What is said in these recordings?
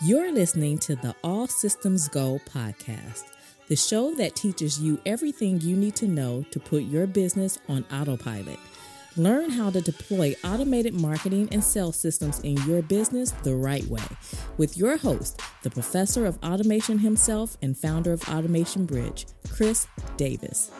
You're listening to the All Systems Go podcast, the show that teaches you everything you need to know to put your business on autopilot. Learn how to deploy automated marketing and sales systems in your business the right way with your host, the professor of automation himself and founder of Automation Bridge, Chris Davis.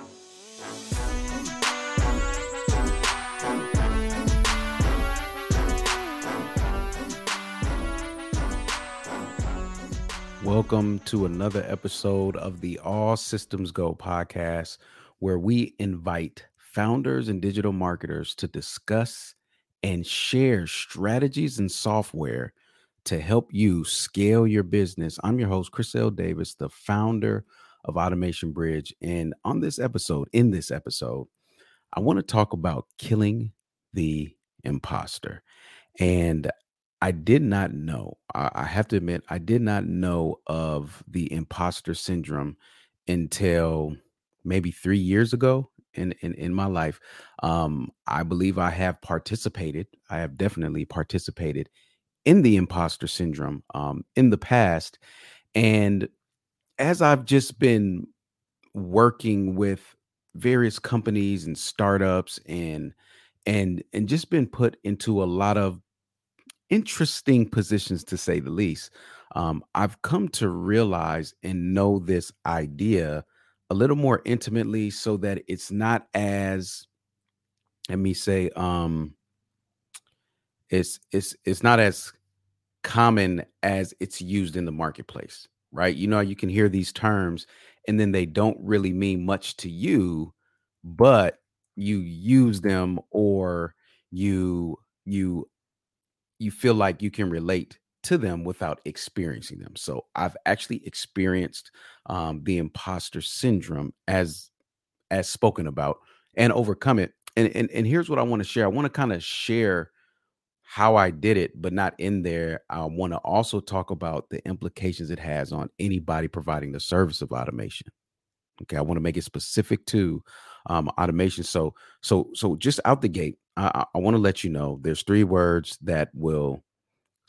Welcome to another episode of the All Systems Go podcast, where we invite founders and digital marketers to discuss and share strategies and software to help you scale your business. I'm your host, Chris L. Davis, the founder of Automation Bridge. And on this episode, in this episode, I want to talk about killing the imposter. And I did not know. I, have to admit, I did not know of the imposter syndrome until maybe three years ago in in, in my life. Um, I believe I have participated. I have definitely participated in the imposter syndrome um, in the past, and as I've just been working with various companies and startups and and and just been put into a lot of interesting positions to say the least. Um, I've come to realize and know this idea a little more intimately so that it's not as let me say um it's it's it's not as common as it's used in the marketplace right you know you can hear these terms and then they don't really mean much to you but you use them or you you you feel like you can relate to them without experiencing them. So I've actually experienced um, the imposter syndrome as as spoken about and overcome it. And and, and here's what I want to share. I want to kind of share how I did it, but not in there. I want to also talk about the implications it has on anybody providing the service of automation. Okay, I want to make it specific to um, automation. So, so, so just out the gate, I, I want to let you know there's three words that will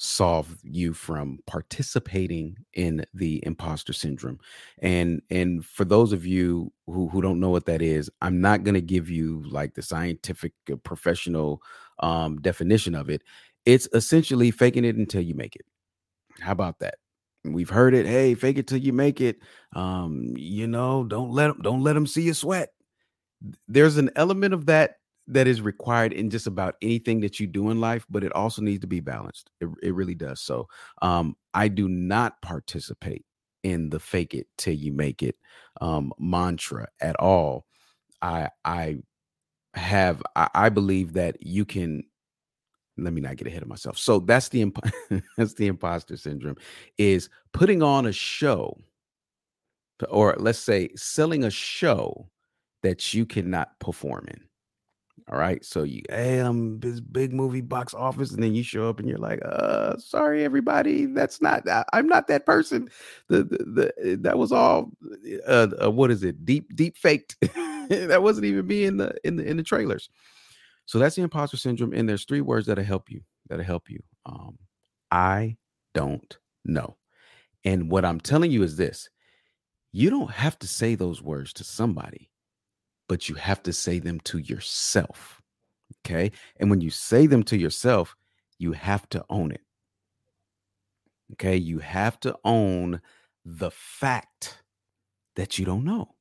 solve you from participating in the imposter syndrome. And and for those of you who who don't know what that is i'm not going to give you like the scientific uh, professional um definition of it. It's essentially faking it until you make it. How about that? We've heard it hey fake it till you make it. Um you know don't let them don't let them see you sweat. There's an element of that that is required in just about anything that you do in life, but it also needs to be balanced. It, it really does. So um, I do not participate in the fake it till you make it um, mantra at all. I I have I, I believe that you can let me not get ahead of myself. So that's the imp- that's the imposter syndrome is putting on a show or let's say selling a show that you cannot perform in. All right. So you, hey, I'm this big movie box office, and then you show up and you're like, uh, sorry, everybody, that's not. I, am not that person. The, the, the that was all. Uh, uh, what is it? Deep deep faked. that wasn't even me in the in the in the trailers. So that's the imposter syndrome, and there's three words that'll help you. That'll help you. Um, I don't know, and what I'm telling you is this: you don't have to say those words to somebody but you have to say them to yourself. Okay. And when you say them to yourself, you have to own it. Okay. You have to own the fact that you don't know.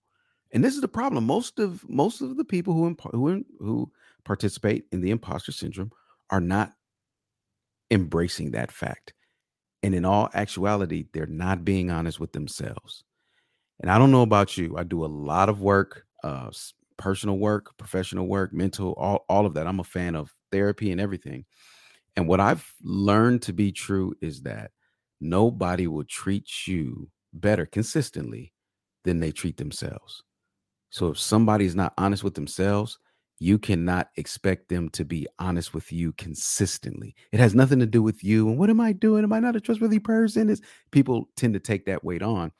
And this is the problem. Most of most of the people who who who participate in the imposter syndrome are not embracing that fact. And in all actuality, they're not being honest with themselves. And I don't know about you. I do a lot of work uh, personal work, professional work, mental, all, all of that. I'm a fan of therapy and everything. And what I've learned to be true is that nobody will treat you better consistently than they treat themselves. So if somebody's not honest with themselves, you cannot expect them to be honest with you consistently. It has nothing to do with you and what am I doing? Am I not a trustworthy person? Is people tend to take that weight on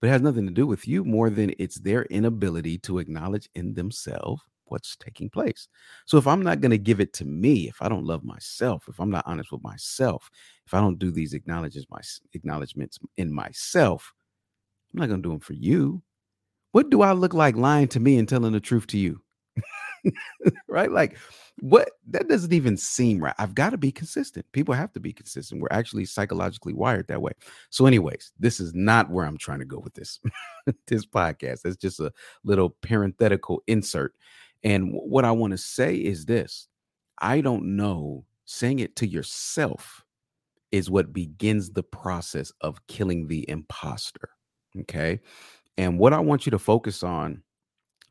but it has nothing to do with you more than it's their inability to acknowledge in themselves what's taking place. So if I'm not going to give it to me, if I don't love myself, if I'm not honest with myself, if I don't do these acknowledges my acknowledgments in myself, I'm not going to do them for you. What do I look like lying to me and telling the truth to you? right? Like, what that doesn't even seem right. I've got to be consistent. People have to be consistent. We're actually psychologically wired that way. So, anyways, this is not where I'm trying to go with this this podcast. It's just a little parenthetical insert. And what I want to say is this: I don't know. Saying it to yourself is what begins the process of killing the imposter. Okay. And what I want you to focus on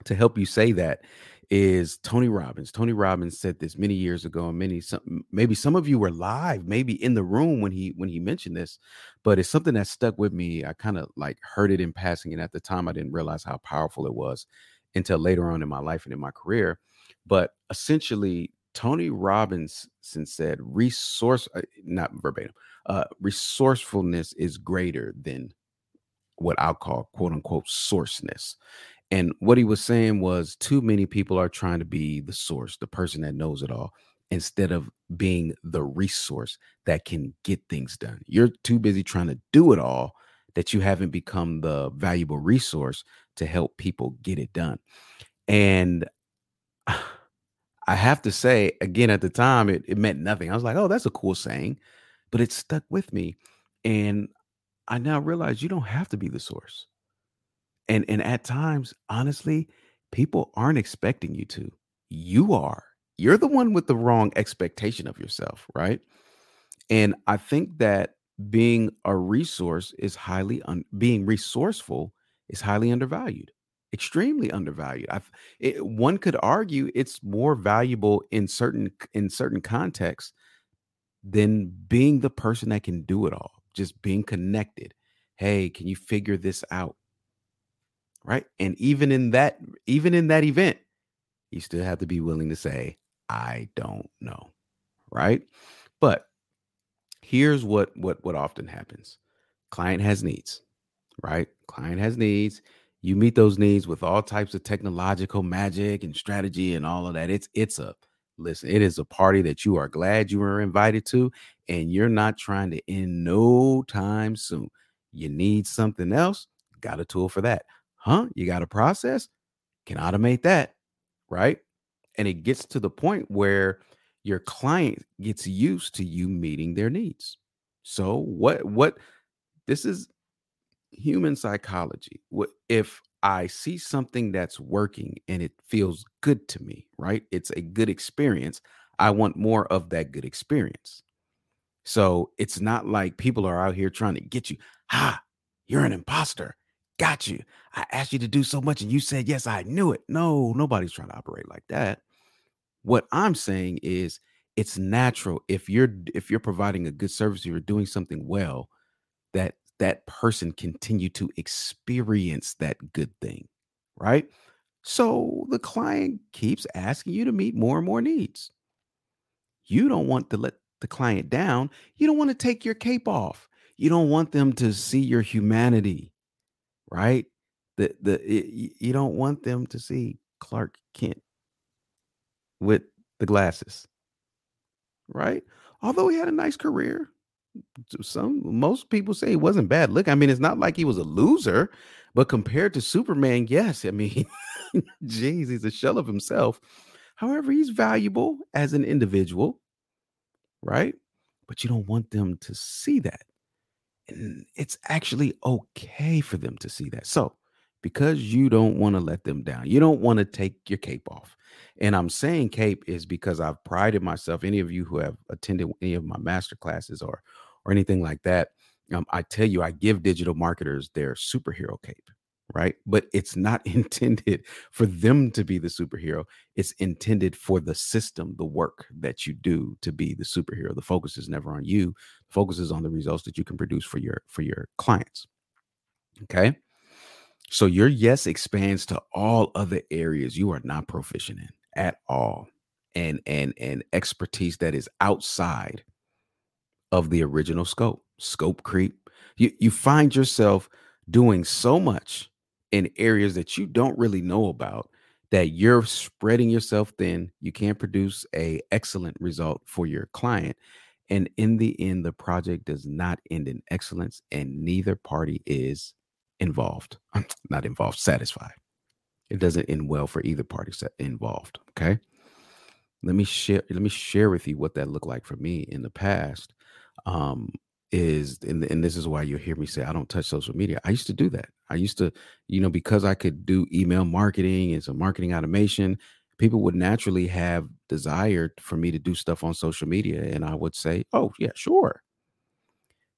to help you say that is Tony Robbins. Tony Robbins said this many years ago, and many some maybe some of you were live, maybe in the room when he when he mentioned this, but it's something that stuck with me. I kind of like heard it in passing, and at the time I didn't realize how powerful it was until later on in my life and in my career. But essentially, Tony Robbins said, "Resource, uh, not verbatim, uh, resourcefulness is greater than what I'll call quote unquote sourceness. And what he was saying was too many people are trying to be the source, the person that knows it all, instead of being the resource that can get things done. You're too busy trying to do it all that you haven't become the valuable resource to help people get it done. And I have to say, again, at the time, it, it meant nothing. I was like, oh, that's a cool saying, but it stuck with me. And I now realize you don't have to be the source and and at times honestly people aren't expecting you to. You are. You're the one with the wrong expectation of yourself right? And i think that being a resource is highly un- being resourceful is highly undervalued extremely undervalued. I one could argue it's more valuable in certain in certain contexts than being the person that can do it all just being connected. Hey can you figure this out right? And even in that, even in that event, you still have to be willing to say, I don't know, right? But here's what what what often happens. Client has needs, right? Client has needs. You meet those needs with all types of technological magic and strategy and all of that. It's it's a listen, it is a party that you are glad you were invited to, and you're not trying to end no time soon. You need something else, got a tool for that. Huh? You got a process? Can automate that, right? And it gets to the point where your client gets used to you meeting their needs. So what what this is human psychology. What if I see something that's working and it feels good to me, right? It's a good experience. I want more of that good experience. So it's not like people are out here trying to get you. Ha, you're an imposter got you. I asked you to do so much and you said yes, I knew it. No, nobody's trying to operate like that. What I'm saying is it's natural if you're if you're providing a good service, you're doing something well, that that person continue to experience that good thing, right? So the client keeps asking you to meet more and more needs. You don't want to let the client down. You don't want to take your cape off. You don't want them to see your humanity right? The the it, you don't want them to see Clark Kent with the glasses, right? Although he had a nice career, some most people say he wasn't bad. Look, I mean, it's not like he was a loser, but compared to Superman, yes, I mean, geez, he's a shell of himself. However, he's valuable as an individual, right? But you don't want them to see that it's actually okay for them to see that. So, because you don't want to let them down, you don't want to take your cape off. And I'm saying cape is because I've prided myself. Any of you who have attended any of my master classes or or anything like that, um, I tell you, I give digital marketers their superhero cape right? But it's not intended for them to be the superhero. It's intended for the system, the work that you do to be the superhero. The focus is never on you. The focus is on the results that you can produce for your for your clients. Okay? So your yes expands to all other areas you are not proficient in at all. And and and expertise that is outside of the original scope. Scope creep. You you find yourself doing so much in areas that you don't really know about that you're spreading yourself thin, you can't produce a excellent result for your client. And in the end, the project does not end in excellence, and neither party is involved, not involved, satisfied. It doesn't end well for either party involved. Okay. Let me share. Let me share with you what that looked like for me in the past. Um, is and, and this is why you hear me say I don't touch social media. I used to do that. I used to, you know, because I could do email marketing and some marketing automation, people would naturally have desired for me to do stuff on social media. And I would say, Oh, yeah, sure.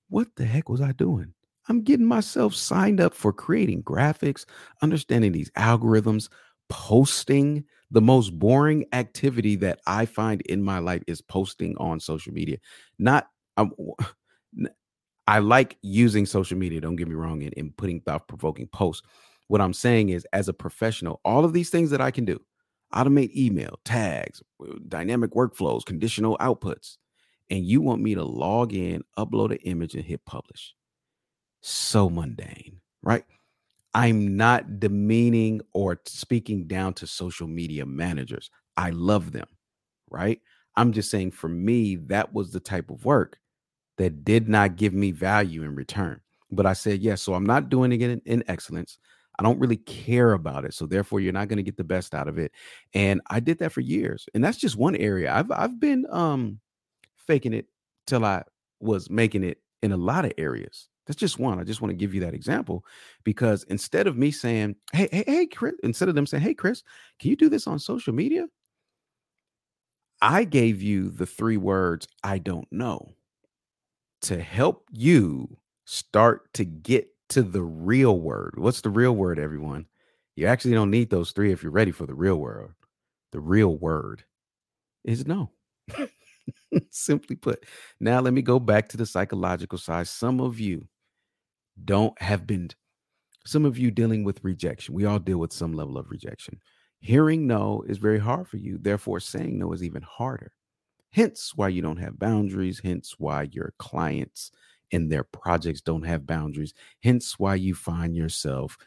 What the heck was I doing? I'm getting myself signed up for creating graphics, understanding these algorithms, posting. The most boring activity that I find in my life is posting on social media. Not I'm I like using social media, don't get me wrong, and, and putting thought provoking posts. What I'm saying is, as a professional, all of these things that I can do automate email, tags, dynamic workflows, conditional outputs, and you want me to log in, upload an image, and hit publish. So mundane, right? I'm not demeaning or speaking down to social media managers. I love them, right? I'm just saying for me, that was the type of work that did not give me value in return. But I said, yes. So I'm not doing it in, in excellence. I don't really care about it. So therefore, you're not going to get the best out of it. And I did that for years. And that's just one area. I've I've been um faking it till I was making it in a lot of areas. That's just one. I just want to give you that example because instead of me saying, hey, hey, hey, Chris, instead of them saying, hey, Chris, can you do this on social media? I gave you the three words I don't know to help you start to get to the real word. What's the real word, everyone? You actually don't need those three if you're ready for the real world. The real word is no. Simply put. Now, let me go back to the psychological side. Some of you don't have been, some of you dealing with rejection. We all deal with some level of rejection. Hearing no is very hard for you. Therefore, saying no is even harder. Hence why you don't have boundaries, hence why your clients and their projects don't have boundaries, hence why you find yourself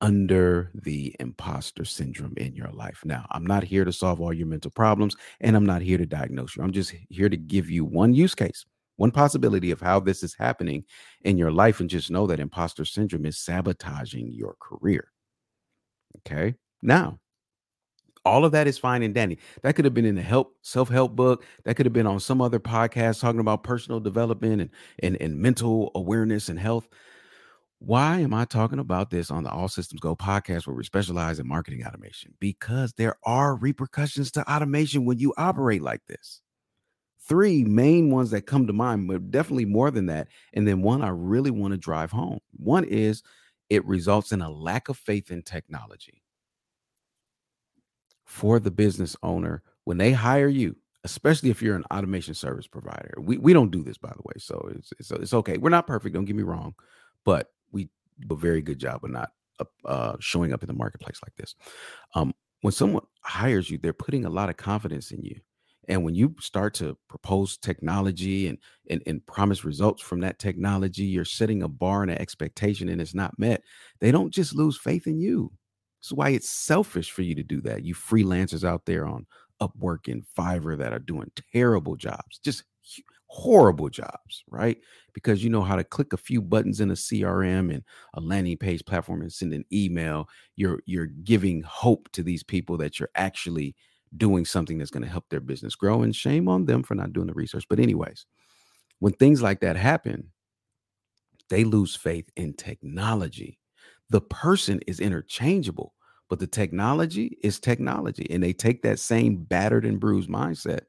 under the imposter syndrome in your life. Now, I'm not here to solve all your mental problems and I'm not here to diagnose you. I'm just here to give you one use case, one possibility of how this is happening in your life and just know that imposter syndrome is sabotaging your career. Okay? Now, all of that is fine and dandy. That could have been in a help self-help book. That could have been on some other podcast talking about personal development and, and, and mental awareness and health. Why am I talking about this on the All Systems Go podcast where we specialize in marketing automation? Because there are repercussions to automation when you operate like this. Three main ones that come to mind, but definitely more than that. And then one I really want to drive home. One is it results in a lack of faith in technology for the business owner when they hire you, especially if you're an automation service provider. We we don't do this by the way, so it's it's, it's okay. We're not perfect. Don't get me wrong, but we do a very good job of not uh, showing up in the marketplace like this. Um, when someone hires you, they're putting a lot of confidence in you. And when you start to propose technology and, and, and promise results from that technology, you're setting a bar and an expectation and it's not met. They don't just lose faith in you. This is why it's selfish for you to do that. You freelancers out there on Upwork and Fiverr that are doing terrible jobs, just horrible jobs, right? Because you know how to click a few buttons in a CRM and a landing page platform and send an email. You're you're giving hope to these people that you're actually doing something that's going to help their business grow. And shame on them for not doing the research. But anyways, when things like that happen, they lose faith in technology the person is interchangeable, but the technology is technology. And they take that same battered and bruised mindset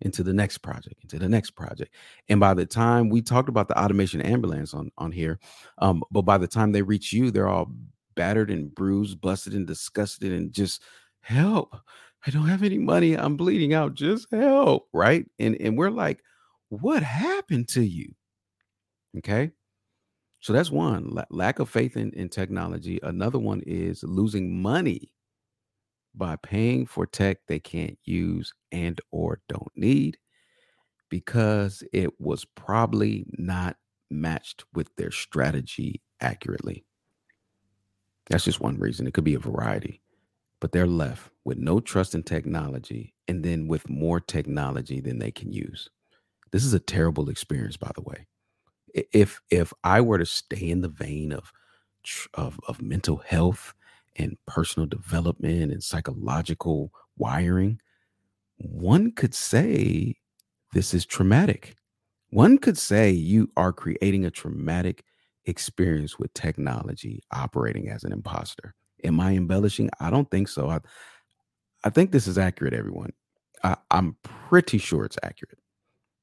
into the next project, into the next project. And by the time we talked about the automation ambulance on, on here, um, but by the time they reach you, they're all battered and bruised, busted and disgusted, and just help. I don't have any money. I'm bleeding out. Just help. Right. And and we're like, what happened to you? Okay. So that's one lack of faith in, in technology. Another one is losing money by paying for tech they can't use and or don't need because it was probably not matched with their strategy accurately. That's just one reason. It could be a variety. but they're left with no trust in technology and then with more technology than they can use. This is a terrible experience, by the way. If if I were to stay in the vein of of, of mental health and personal development and psychological wiring, one could say this is traumatic. One could say you are creating a traumatic experience with technology operating as an imposter. Am I embellishing? I don't think so. I, I think this is accurate, everyone. I, I'm pretty sure it's accurate.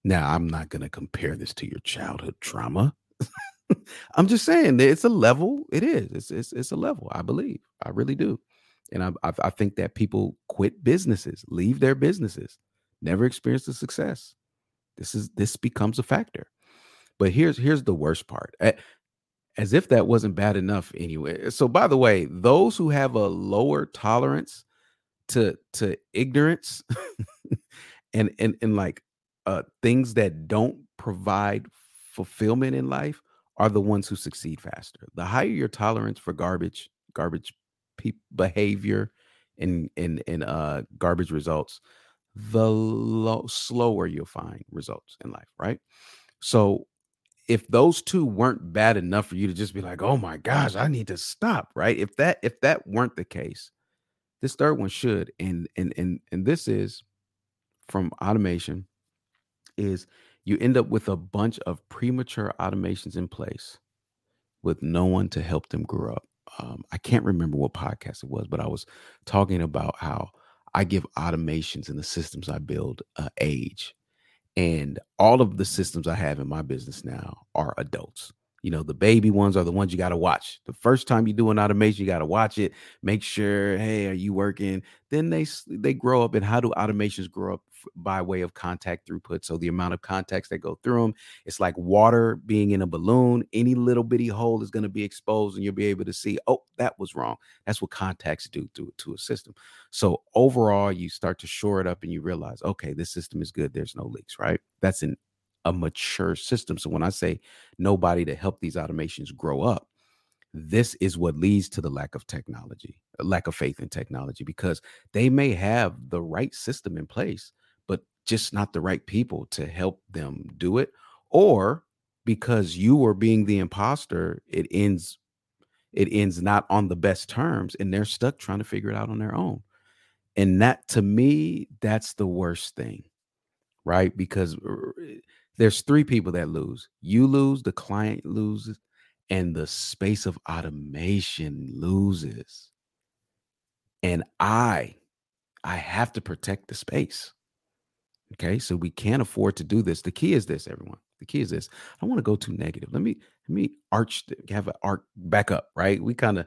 Now, I'm not going to compare this to your childhood trauma. I'm just saying it's a level. It is. It's, it's, it's a level. I believe. I really do. And I, I, I think that people quit businesses, leave their businesses, never experience the success. This is this becomes a factor. But here's here's the worst part. Eh, as if that wasn't bad enough anyway. So by the way, those who have a lower tolerance to to ignorance and and and like uh things that don't provide fulfillment in life are the ones who succeed faster. The higher your tolerance for garbage, garbage pe- behavior, and and and uh garbage results, the low, slower you'll find results in life, right? So if those two weren't bad enough for you to just be like, "Oh my gosh, I need to stop," right? If that if that weren't the case, this third one should and and and and this is from automation is you end up with a bunch of premature automations in place with no one to help them grow up. Um, I can't remember what podcast it was, but I was talking about how I give automations in the systems I build uh, age. And all of the systems I have in my business now are adults. You know, the baby ones are the ones you got to watch. The first time you do an automation, you got to watch it, make sure, hey, are you working? Then they they grow up, and how do automations grow up by way of contact throughput? So the amount of contacts that go through them, it's like water being in a balloon. Any little bitty hole is going to be exposed, and you'll be able to see, oh, that was wrong. That's what contacts do to to a system. So overall, you start to shore it up, and you realize, okay, this system is good. There's no leaks, right? That's an a mature system. So when I say nobody to help these automations grow up, this is what leads to the lack of technology, uh, lack of faith in technology, because they may have the right system in place, but just not the right people to help them do it. Or because you are being the imposter, it ends it ends not on the best terms and they're stuck trying to figure it out on their own. And that to me, that's the worst thing, right? Because there's three people that lose. You lose, the client loses, and the space of automation loses. And I, I have to protect the space. Okay, so we can't afford to do this. The key is this, everyone. The key is this. I want to go too negative. Let me let me arch have an arc back up, right? We kind of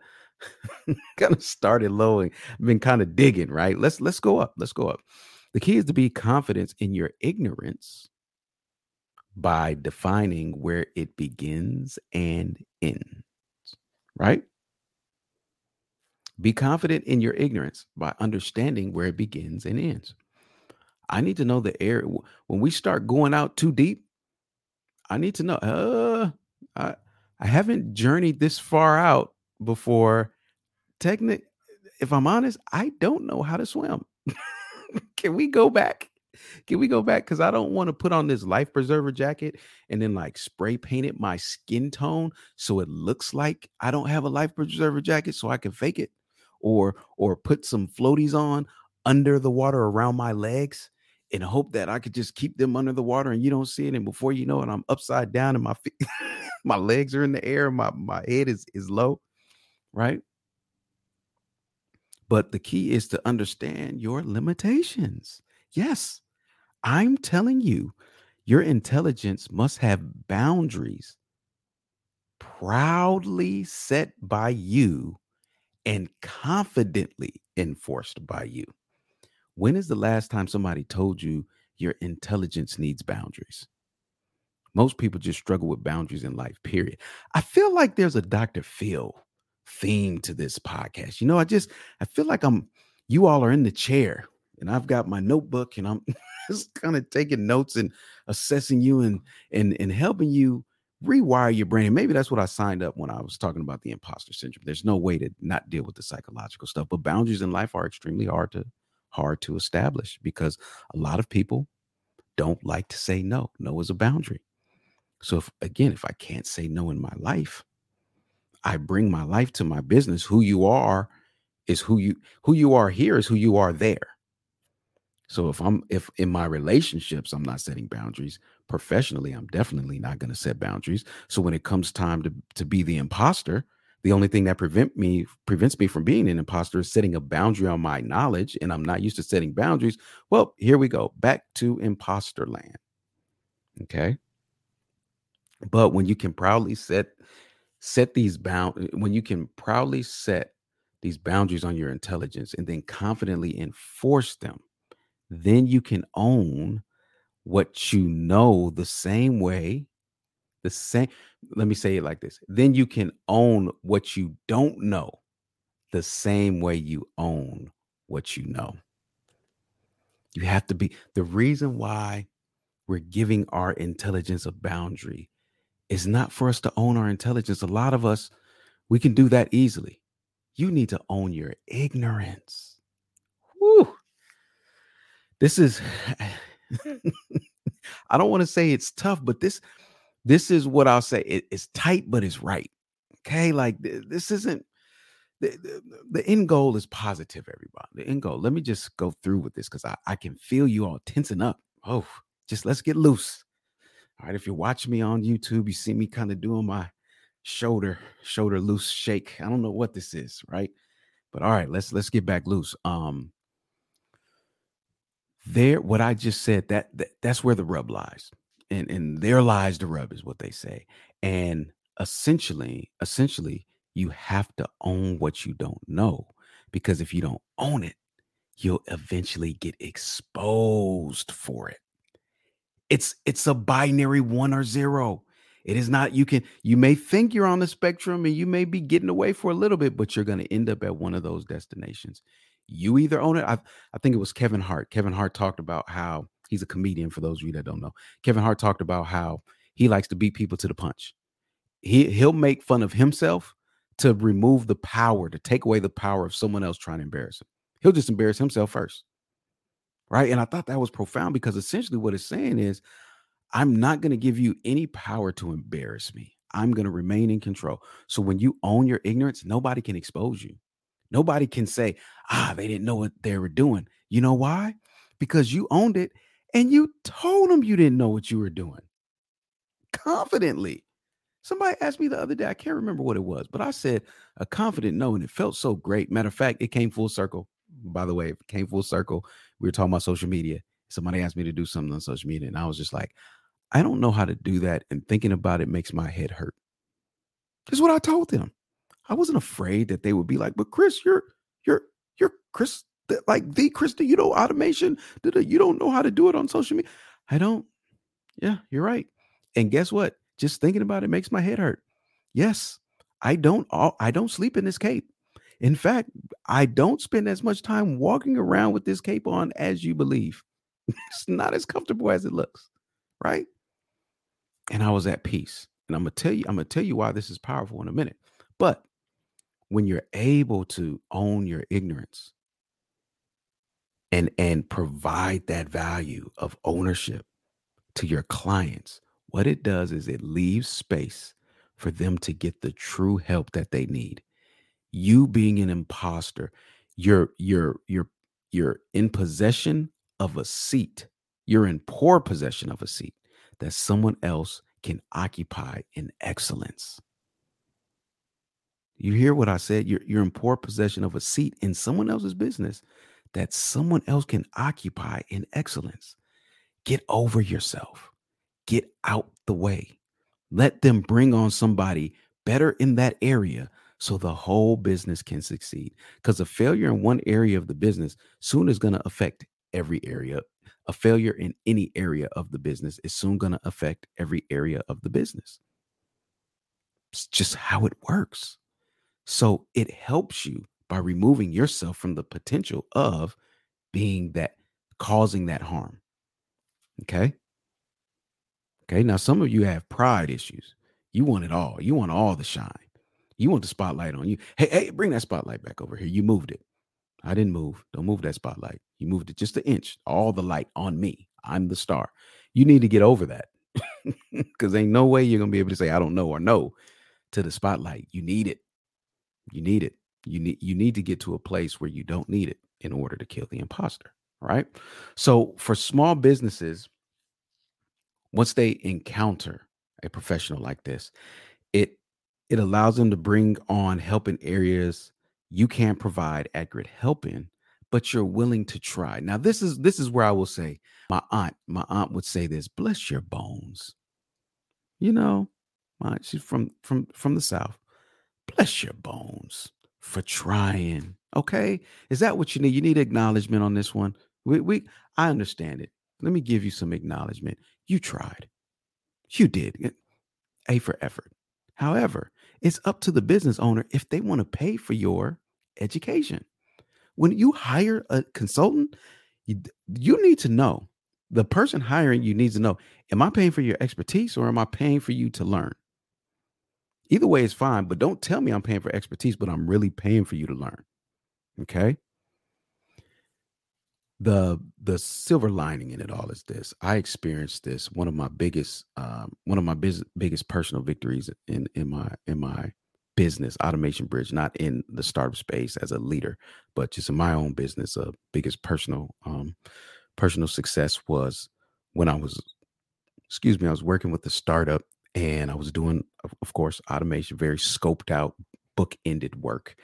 kind of started low and been kind of digging, right? Let's let's go up. Let's go up. The key is to be confident in your ignorance by defining where it begins and ends, right? Be confident in your ignorance by understanding where it begins and ends. I need to know the area. When we start going out too deep, I need to know. Uh, I I haven't journeyed this far out before. Technic, if I'm honest, I don't know how to swim. Can we go back? Can we go back? Because I don't want to put on this life preserver jacket and then like spray paint it my skin tone so it looks like I don't have a life preserver jacket so I can fake it. Or or put some floaties on under the water around my legs and hope that I could just keep them under the water and you don't see it. And before you know it, I'm upside down and my feet, my legs are in the air, my, my head is is low, right? But the key is to understand your limitations. Yes, I'm telling you, your intelligence must have boundaries proudly set by you and confidently enforced by you. When is the last time somebody told you your intelligence needs boundaries? Most people just struggle with boundaries in life, period. I feel like there's a Dr. Phil theme to this podcast. You know, I just I feel like I'm you all are in the chair and I've got my notebook and I'm just kind of taking notes and assessing you and and and helping you rewire your brain. Maybe that's what I signed up when I was talking about the imposter syndrome. There's no way to not deal with the psychological stuff, but boundaries in life are extremely hard to hard to establish because a lot of people don't like to say no. No is a boundary. So if again, if I can't say no in my life, I bring my life to my business. Who you are is who you who you are here is who you are there. So if I'm if in my relationships I'm not setting boundaries, professionally I'm definitely not going to set boundaries. So when it comes time to to be the imposter, the only thing that prevent me prevents me from being an imposter is setting a boundary on my knowledge and I'm not used to setting boundaries. Well, here we go. Back to imposter land. Okay? But when you can proudly set set these bound when you can proudly set these boundaries on your intelligence and then confidently enforce them then you can own what you know the same way the same let me say it like this then you can own what you don't know the same way you own what you know. You have to be the reason why we're giving our intelligence a boundary is not for us to own our intelligence. A lot of us we can do that easily. You need to own your ignorance. This is I don't want to say it's tough, but this this is what I'll say. It, it's tight, but it's right. Okay, like this isn't the, the, the, end goal is positive, everybody. The end goal. Let me just go through with this because I, I can feel you all tensing up. Oh, just let's get loose. All right. If you're watching me on YouTube, you see me kind of doing my shoulder, shoulder loose shake. I don't know what this is, right? But all right, let's let's get back loose. Um, there what i just said that, that that's where the rub lies and and there lies the rub is what they say and essentially essentially you have to own what you don't know because if you don't own it you'll eventually get exposed for it. It's it's a binary one or zero. It is not you can you may think you're on the spectrum and you may be getting away for a little bit but you're going to end up at one of those destinations you either own it. I, I think it was Kevin Hart. Kevin Hart talked about how he's a comedian, for those of you that don't know. Kevin Hart talked about how he likes to beat people to the punch. He he'll make fun of himself to remove the power, to take away the power of someone else trying to embarrass him. He'll just embarrass himself first. Right. And I thought that was profound because essentially what it's saying is, I'm not going to give you any power to embarrass me. I'm going to remain in control. So when you own your ignorance, nobody can expose you. Nobody can say, ah, they didn't know what they were doing. You know why? Because you owned it and you told them you didn't know what you were doing confidently. Somebody asked me the other day, I can't remember what it was, but I said a confident no, and it felt so great. Matter of fact, it came full circle. By the way, it came full circle. We were talking about social media. Somebody asked me to do something on social media, and I was just like, I don't know how to do that. And thinking about it makes my head hurt. That's what I told them. I wasn't afraid that they would be like, but Chris, you're you're you're Chris, like the Chris, you know, automation. You don't know how to do it on social media. I don't. Yeah, you're right. And guess what? Just thinking about it makes my head hurt. Yes, I don't. I don't sleep in this cape. In fact, I don't spend as much time walking around with this cape on as you believe. it's not as comfortable as it looks, right? And I was at peace. And I'm gonna tell you, I'm gonna tell you why this is powerful in a minute. But when you're able to own your ignorance and and provide that value of ownership to your clients what it does is it leaves space for them to get the true help that they need. You being an imposter you're you're you're you're in possession of a seat. You're in poor possession of a seat that someone else can occupy in excellence you hear what I said? You're, you're in poor possession of a seat in someone else's business that someone else can occupy in excellence. Get over yourself, get out the way. Let them bring on somebody better in that area so the whole business can succeed. Because a failure in one area of the business soon is going to affect every area. A failure in any area of the business is soon going to affect every area of the business. It's just how it works. So it helps you by removing yourself from the potential of being that causing that harm. Okay. Okay. Now, some of you have pride issues. You want it all. You want all the shine. You want the spotlight on you. Hey, hey, bring that spotlight back over here. You moved it. I didn't move. Don't move that spotlight. You moved it just an inch. All the light on me. I'm the star. You need to get over that because ain't no way you're gonna be able to say I don't know or no to the spotlight. You need it. You need it. You need you need to get to a place where you don't need it in order to kill the imposter. Right. So for small businesses, once they encounter a professional like this, it it allows them to bring on help in areas you can't provide accurate help in, but you're willing to try. Now, this is this is where I will say, my aunt, my aunt would say this, bless your bones. You know, my, she's from from from the South. Bless your bones for trying. Okay. Is that what you need? You need acknowledgement on this one. We we I understand it. Let me give you some acknowledgement. You tried. You did. A for effort. However, it's up to the business owner if they want to pay for your education. When you hire a consultant, you, you need to know the person hiring you needs to know am I paying for your expertise or am I paying for you to learn? Either way is fine, but don't tell me I'm paying for expertise, but I'm really paying for you to learn. Okay the the silver lining in it all is this i experienced this one of my biggest um, one of my biz- biggest personal victories in in my in my business automation bridge not in the startup space as a leader but just in my own business a uh, biggest personal um personal success was when i was excuse me i was working with the startup and i was doing of course automation very scoped out book ended work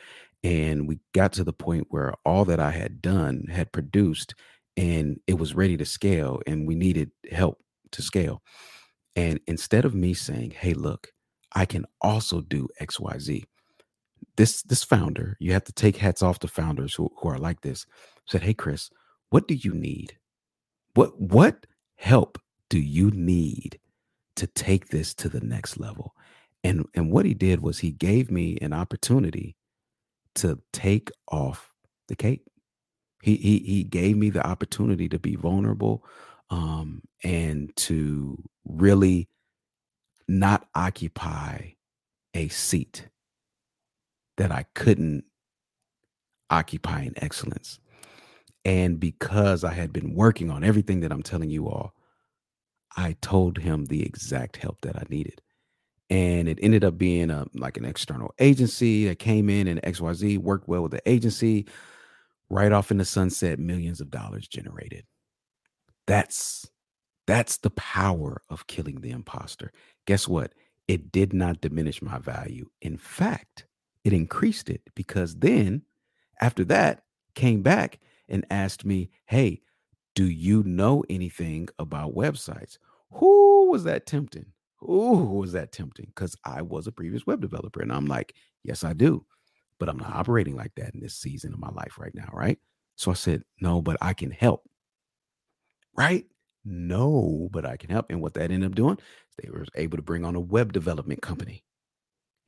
and we got to the point where all that I had done had produced and it was ready to scale and we needed help to scale. And instead of me saying, "Hey, look, I can also do XYZ." This this founder, you have to take hats off to founders who, who are like this. Said, "Hey Chris, what do you need? What what help do you need to take this to the next level?" And and what he did was he gave me an opportunity to take off the cape. He he he gave me the opportunity to be vulnerable um and to really not occupy a seat that I couldn't occupy in excellence. And because I had been working on everything that I'm telling you all, I told him the exact help that I needed. And it ended up being a like an external agency that came in and xyz worked well with the agency. Right off in the sunset millions of dollars generated. That's that's the power of killing the imposter. Guess what? It did not diminish my value. In fact it increased it because then after that came back and asked me hey do you know anything about websites who was that tempting Ooh, was that tempting? Because I was a previous web developer. And I'm like, yes, I do. But I'm not operating like that in this season of my life right now. Right. So I said, no, but I can help. Right. No, but I can help. And what that ended up doing, they were able to bring on a web development company.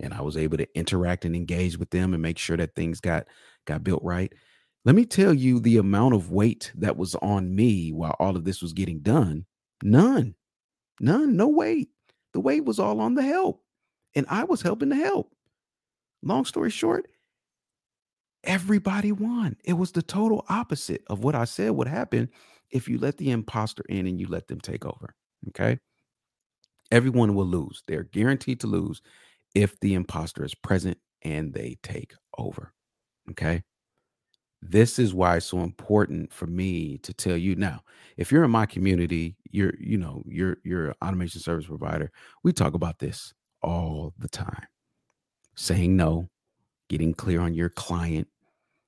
And I was able to interact and engage with them and make sure that things got got built right. Let me tell you the amount of weight that was on me while all of this was getting done. None. None. No weight. The weight was all on the help, and I was helping to help. Long story short, everybody won. It was the total opposite of what I said would happen if you let the imposter in and you let them take over. Okay. Everyone will lose. They're guaranteed to lose if the imposter is present and they take over. Okay. This is why it's so important for me to tell you now. If you're in my community, you're you know you're you're an automation service provider. We talk about this all the time. Saying no, getting clear on your client,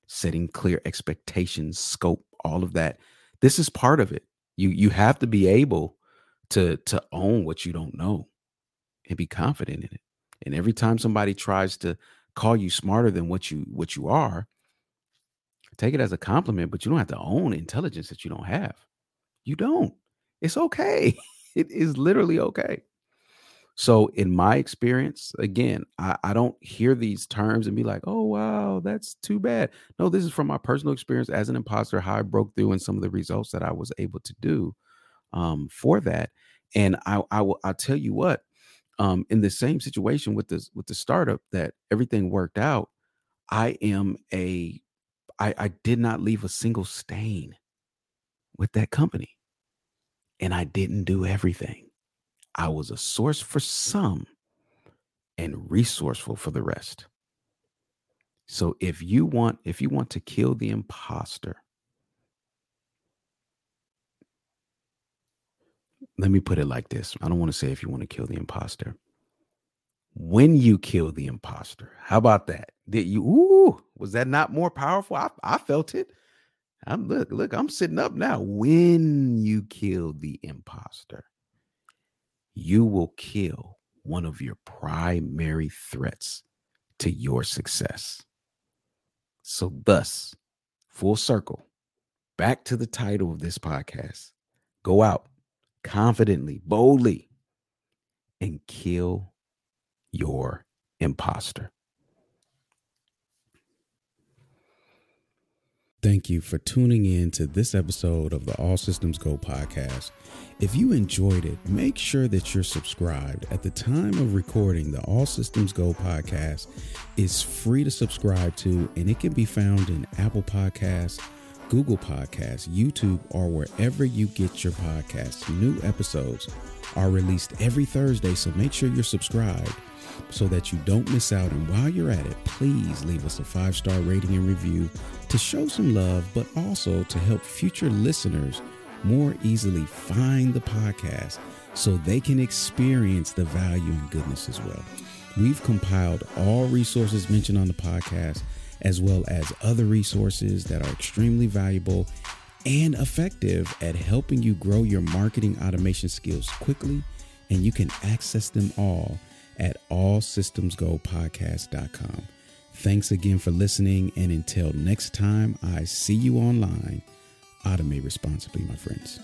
setting clear expectations, scope, all of that. This is part of it. You you have to be able to to own what you don't know and be confident in it. And every time somebody tries to call you smarter than what you what you are, Take it as a compliment, but you don't have to own intelligence that you don't have. You don't. It's okay. It is literally okay. So, in my experience, again, I, I, don't hear these terms and be like, oh, wow, that's too bad. No, this is from my personal experience as an imposter, how I broke through and some of the results that I was able to do um, for that. And I, I will, I'll tell you what, um, in the same situation with this with the startup that everything worked out, I am a I, I did not leave a single stain with that company. And I didn't do everything. I was a source for some and resourceful for the rest. So if you want if you want to kill the imposter, let me put it like this. I don't want to say if you want to kill the imposter. When you kill the imposter, how about that? Did you ooh, was that not more powerful? I, I felt it. I'm look, look, I'm sitting up now. When you kill the imposter, you will kill one of your primary threats to your success. So, thus, full circle, back to the title of this podcast go out confidently, boldly, and kill your imposter. Thank you for tuning in to this episode of the All Systems Go podcast. If you enjoyed it, make sure that you're subscribed. At the time of recording, the All Systems Go podcast is free to subscribe to, and it can be found in Apple Podcasts, Google Podcasts, YouTube, or wherever you get your podcasts. New episodes are released every Thursday, so make sure you're subscribed so that you don't miss out. And while you're at it, please leave us a five star rating and review to show some love, but also to help future listeners more easily find the podcast so they can experience the value and goodness as well. We've compiled all resources mentioned on the podcast, as well as other resources that are extremely valuable and effective at helping you grow your marketing automation skills quickly. And you can access them all at allsystemsgopodcast.com. Thanks again for listening. And until next time, I see you online. Automate responsibly, my friends.